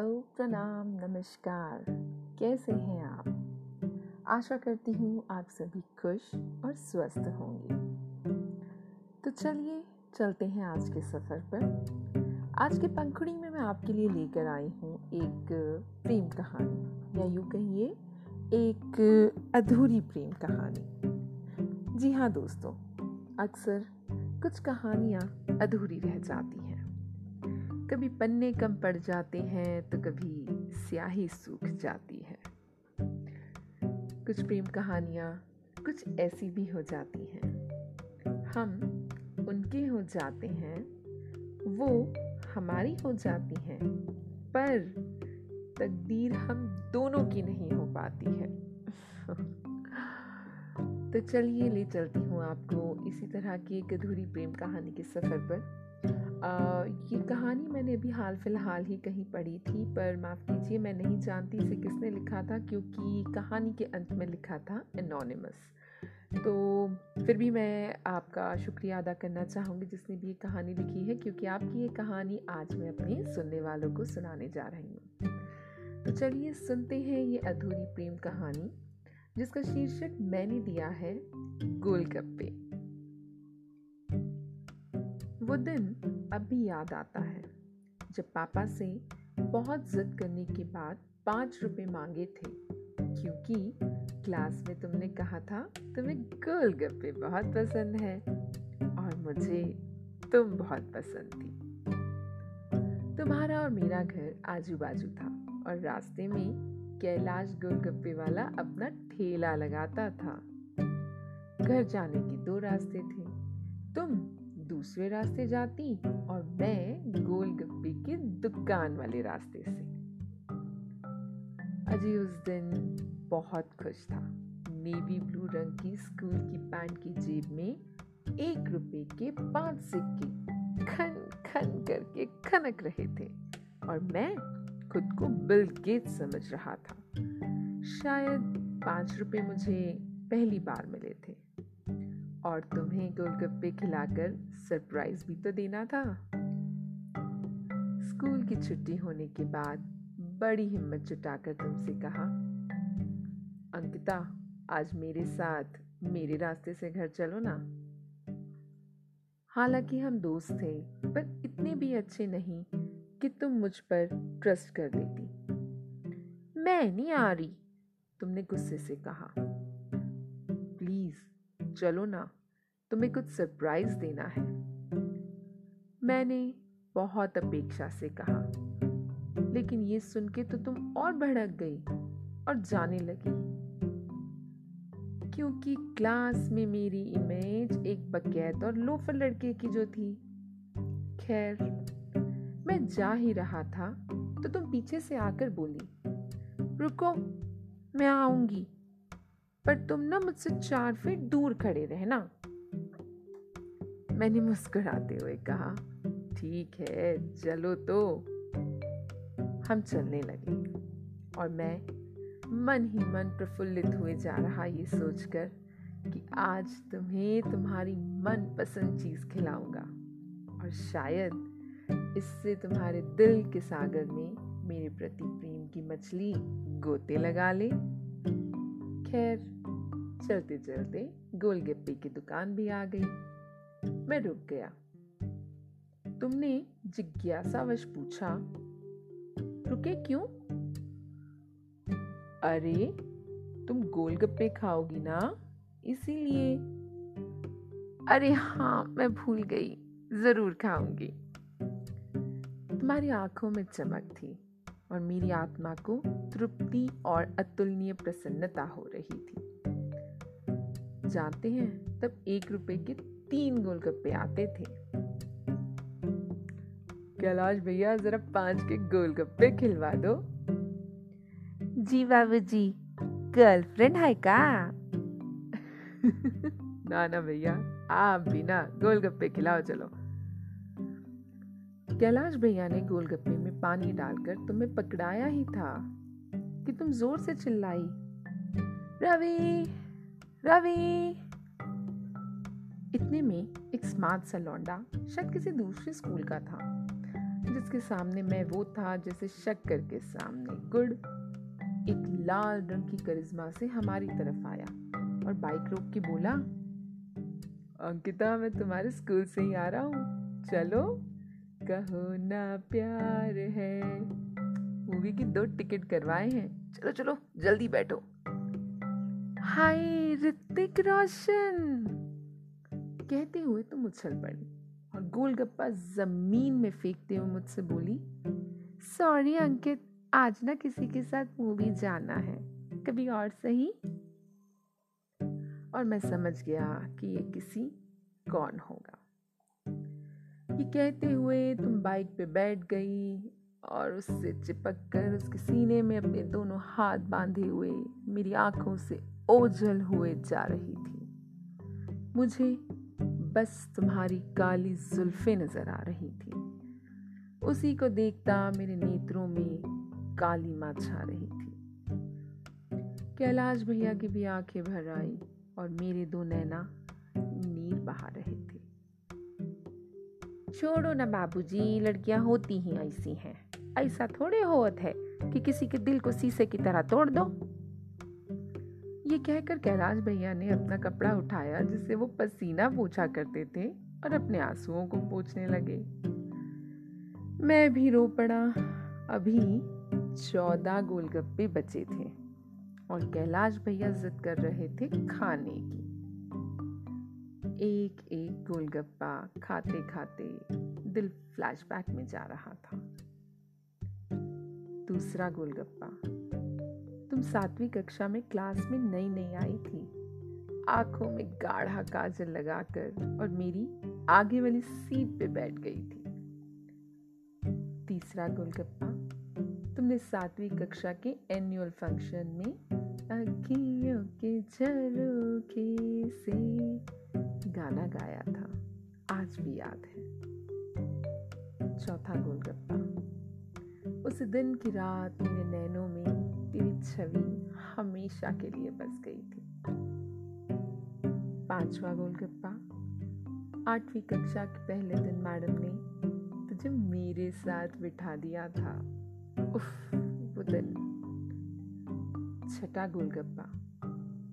Hello, प्रणाम, नमस्कार। कैसे हैं आप? आशा करती हूँ आप सभी खुश और स्वस्थ होंगे। तो चलिए, चलते हैं आज के सफ़र पर। आज के पंखुड़ी में मैं आपके लिए लेकर आई हूँ एक प्रेम कहानी, या यूँ कहिए, एक अधूरी प्रेम कहानी। जी हाँ दोस्तों, अक्सर कुछ कहानियाँ अधूरी रह जाती हैं। कभी पन्ने कम पड़ जाते हैं तो कभी स्याही सूख जाती है। कुछ प्रेम कहानियाँ कुछ ऐसी भी हो जाती हैं। हम उनके हो जाते हैं, वो हमारी हो जाती हैं, पर तकदीर हम दोनों की नहीं हो पाती है। तो चलिए ले चलती हूँ आपको इसी तरह की एक अधूरी प्रेम कहानी के सफ़र पर। ये कहानी मैंने अभी हाल फ़िलहाल ही कहीं पढ़ी थी, पर माफ़ कीजिए, मैं नहीं जानती इसे किसने लिखा था, क्योंकि कहानी के अंत में लिखा था एनोनिमस तो फिर भी मैं आपका शुक्रिया अदा करना चाहूँगी जिसने भी ये कहानी लिखी है, क्योंकि आपकी ये कहानी आज मैं अपने सुनने वालों को सुनाने जा रही हूँ। तो चलिए सुनते हैं ये अधूरी प्रेम कहानी, जिसका शीर्षक मैंने दिया है गोलगप्पे। वो दिन अब भी याद आता है, जब पापा से बहुत जिद करने के बाद पाँच रुपए मांगे थे। क्योंकि क्लास में तुमने कहा था, तुम्हें गोलगप्पे बहुत पसंद है। और मुझे तुम बहुत पसंद थी। तुम्हारा और मेरा घर आजू बाजू था और रास्ते में कैलाश गोलगप्पे वाला अपना ठेला लगाता था। घर जाने के दो रास्ते थे। तुम दूसरे रास्ते जाती और मैं गोलगप्पे की दुकान वाले रास्ते से। अजय उस दिन बहुत खुश था। नेवी ब्लू रंग की स्कूल की पैंट की जेब में एक रुपए के पाँच सिक्के खन खन करके खनक रहे थे और मैं खुद को बिल गेट समझ रहा था। शायद पाँच रुपए मुझे पहली बार मिले थे। और तुम्हें गोलगप्पे खिलाकर सरप्राइज़ भी तो देना था। स्कूल की छुट्टी होने के बाद बड़ी हिम्मत जुटाकर तुमसे कहा, अंकिता, आज मेरे साथ मेरे रास्ते से घर चलो ना। हालाँकि हम दोस्त थे, पर इतने भी अच्छे नहीं कि तुम मुझ पर ट्रस्ट कर लेती। मैं नहीं आ रही, तुमने गुस्से से कहा। प्लीज़ चलो ना, तुम्हें कुछ सरप्राइज़ देना है। मैंने बहुत अपेक्षा से कहा, लेकिन ये सुन के तो तुम और भड़क गई और जाने लगी। क्योंकि क्लास में मेरी इमेज एक बकैत और लोफर लड़के की जो थी। खैर, मैं जा ही रहा था तो तुम पीछे से आकर बोली, रुको, मैं आऊँगी। पर तुम ना मुझसे चार फीट दूर खड़े रहना मैंने मुस्कुराते हुए कहा, ठीक है, चलो तो। हम चलने लगे और मैं मन ही मन प्रफुल्लित हुए जा रहा ये सोचकर कि आज तुम्हें तुम्हारी मन पसंद चीज़ खिलाऊँगा और शायद इससे तुम्हारे दिल के सागर में मेरे प्रति प्रेम की मछली गोते लगा ले। खैर चलते चलते गोलगप्पे की दुकान भी आ गई। मैं रुक गया। तुमने जिज्ञासावश पूछा, रुके क्यों? अरे, तुम गोलगप्पे खाओगी ना, इसीलिए अरे हाँ मैं भूल गई, ज़रूर खाऊँगी तुम्हारी आँखों में चमक थी। और मेरी आत्मा को तृप्ति और अतुलनीय प्रसन्नता हो रही थी। जानते हैं तब एक रुपए के तीन गोलगप्पे आते थे। कैलाश भैया जरा पाँच के गोलगप्पे खिलवा दो। जी बाबू जी गर्लफ्रेंड है का? ना ना भैया आप भी ना गोलगप्पे खिलाओ चलो। कैलाश भैया ने गोलगप्पे में पानी डालकर तुम्हें पकड़ाया ही था कि तुम ज़ोर से चिल्लाई। रवि रवि। इतने में एक स्मार्ट सा लौंडा शायद किसी दूसरे स्कूल का था, जिसके सामने मैं वो था जैसे शक्कर के सामने गुड़, एक लाल रंग की करिश्मा से हमारी तरफ़ आया और बाइक रोक के बोला, अंकिता, मैं तुम्हारे स्कूल से ही आ रहा हूँ, चलो। कहो ना प्यार है। मूवी की दो टिकट करवाए हैं। चलो चलो, जल्दी बैठो। हाय, ऋतिक रोशन। कहते हुए तुम उछल पड़ी और गोलगप्पा ज़मीन में फेंकते हुए मुझसे बोली सॉरी अंकित, आज ना किसी के साथ मूवी जाना है। कभी और सही? और मैं समझ गया कि ये किसी कौन होगा। ये कहते हुए तुम बाइक पे बैठ गई और उससे चिपक कर उसके सीने में अपने दोनों हाथ बांधे हुए मेरी आँखों से ओझल हुए जा रही थी। मुझे बस तुम्हारी काली जुल्फे नज़र आ रही थी। उसी को देखता मेरे नेत्रों में काली माँ छा रही थी। कैलाश भैया की भी आँखें भर आई और मेरे दो नैना नीर बहा रहे छोड़ो ना बाबूजी, लड़कियाँ होती ही ऐसी हैं। ऐसा थोड़े होत है कि किसी के दिल को शीशे की तरह तोड़ दो। ये कहकर कैलाश भैया ने अपना कपड़ा उठाया, जिससे वो पसीना पोछा करते थे और अपने आंसुओं को पोछने लगे। मैं भी रो पड़ा। अभी चौदह गोलगप्पे बचे थे और कैलाश भैया जिद कर रहे थे खाने की। एक एक गोलगप्पा खाते खाते दिल फ्लैशबैक में जा रहा था। दूसरा गोलगप्पा, तुम सातवीं कक्षा में क्लास में नई नई आई थी। आँखों में गाढ़ा काजल लगाकर और मेरी आगे वाली सीट पे बैठ गई थी। तीसरा गोलगप्पा, तुमने सातवीं कक्षा के एनुअल फ़ंक्शन में अखियों के झरोखे से गाना गाया था। आज भी याद है। चौथा गोलगप्पा। उस दिन की रात मेरे नैनों में तेरी छवि हमेशा के लिए बस गई थी। पांचवा गोलगप्पा। आठवीं कक्षा के पहले दिन मैडम ने तुझे मेरे साथ बिठा दिया था। उफ, वो दिन। छठा गोलगप्पा।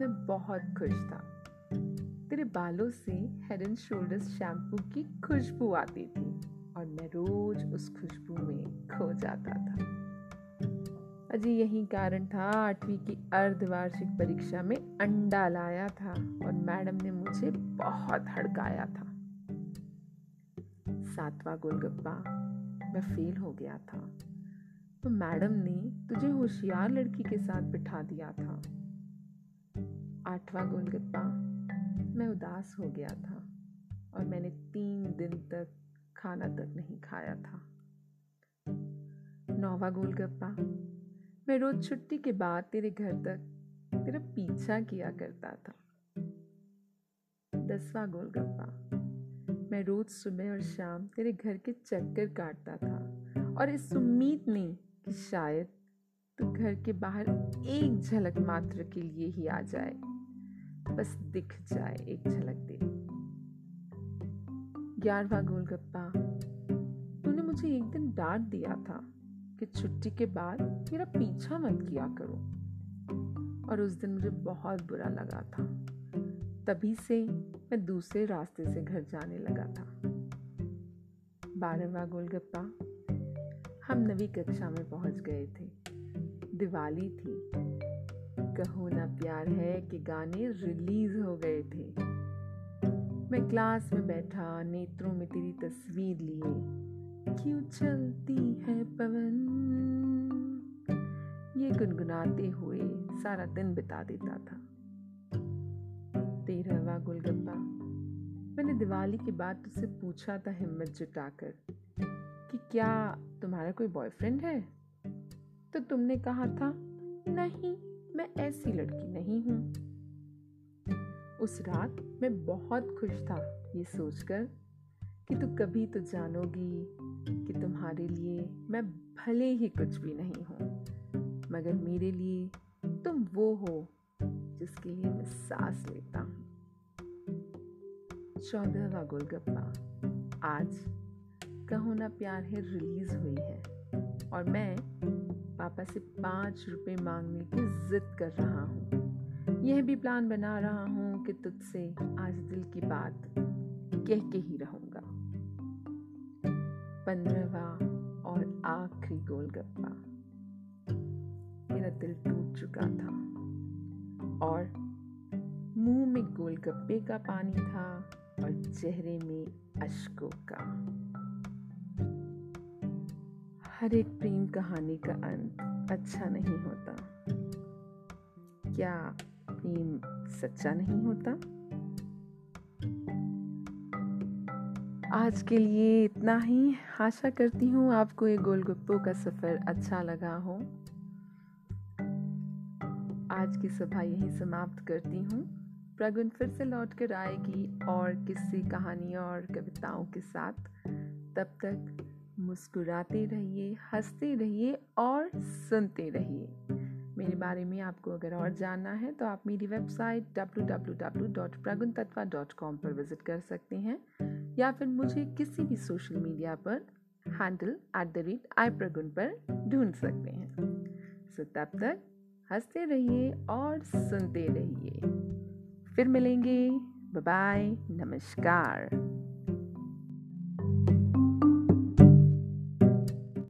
मैं बहुत खुश था। तेरे बालों से हेड एंड शोल्डर्स शैम्पू की खुशबू आती थी और मैं रोज उस खुशबू में खो जाता था। अजी यही कारण था, आठवीं की अर्धवार्षिक परीक्षा में अंडा लाया था और मैडम ने मुझे बहुत हड़काया था। सातवां गोलगप्पा मैं फेल हो गया था। तो मैडम ने तुझे होशियार लड़की के साथ बिठा दिया था। आठवां गोलगप्पा मैं उदास हो गया था और मैंने तीन दिन तक खाना तक नहीं खाया था। नौवा गोलगप्पा मैं रोज छुट्टी के बाद तेरे घर तक तेरा पीछा किया करता था। दसवा गोलगप्पा मैं रोज सुबह और शाम तेरे घर के चक्कर काटता था और इस उम्मीद में कि शायद तू घर के बाहर एक झलक मात्र के लिए ही आ जाए। बस दिख जाए, एक झलक दे। ग्यारहवा गोलगप्पा। तूने मुझे एक दिन डांट दिया था कि छुट्टी के बाद मेरा पीछा मत किया करो। और उस दिन मुझे बहुत बुरा लगा था। तभी से मैं दूसरे रास्ते से घर जाने लगा था। बारहवा गोलगप्पा, हम नवी कक्षा में पहुँच गए थे। दिवाली थी। कहो ना प्यार है कि गाने रिलीज़ हो गए थे। मैं क्लास में बैठा, नेत्रों में तेरी तस्वीर लिए। क्यों चलती है पवन? ये गुनगुनाते हुए सारा दिन बिता देता था। तेरहवा गोलगप्पा। मैंने दिवाली के बाद तुझसे पूछा था हिम्मत जुटाकर कि क्या तुम्हारा कोई बॉयफ्रेंड है? तो तुमने कहा था, नहीं। मैं ऐसी लड़की नहीं हूँ। उस रात मैं बहुत खुश था ये सोचकर कि तू कभी तो जानोगी कि तुम्हारे लिए मैं भले ही कुछ भी नहीं हूँ, मगर मेरे लिए तुम वो हो जिसके लिए मैं सांस लेता हूँ। चौदहवा गोलगप्पा। आज का होना प्यार है, रिलीज़ हुई है। और मैं पापा से पाँच रुपए मांगने की जिद कर रहा हूँ। यह भी प्लान बना रहा हूँ कि तुझसे आज दिल की बात कह के ही रहूँगा। पंद्रहवा और आखिरी गोलगप्पा। मेरा दिल टूट चुका था और मुँह में गोलगप्पे का पानी था और चेहरे में अशकों का। हर एक प्रेम कहानी का अंत अच्छा नहीं होता। क्या प्रेम सच्चा नहीं होता? आज के लिए इतना ही। आशा करती हूँ आपको ये गोलगप्पों का सफ़र अच्छा लगा हो। आज की सभा यही समाप्त करती हूँ। प्रगुन फिर से लौट कर आएगी और किसी कहानियों और कविताओं के साथ। तब तक मुस्कुराते रहिए, हँसते रहिए और सुनते रहिए। मेरे बारे में आपको अगर और जानना है तो आप मेरी वेबसाइट www.praguntatva.com पर विज़िट कर सकते हैं, या फिर मुझे किसी भी सोशल मीडिया पर handle at the rate I Pragun पर ढूंढ सकते हैं। सो तब तक हँसते रहिए और सुनते रहिए। फिर मिलेंगे। बाय नमस्कार।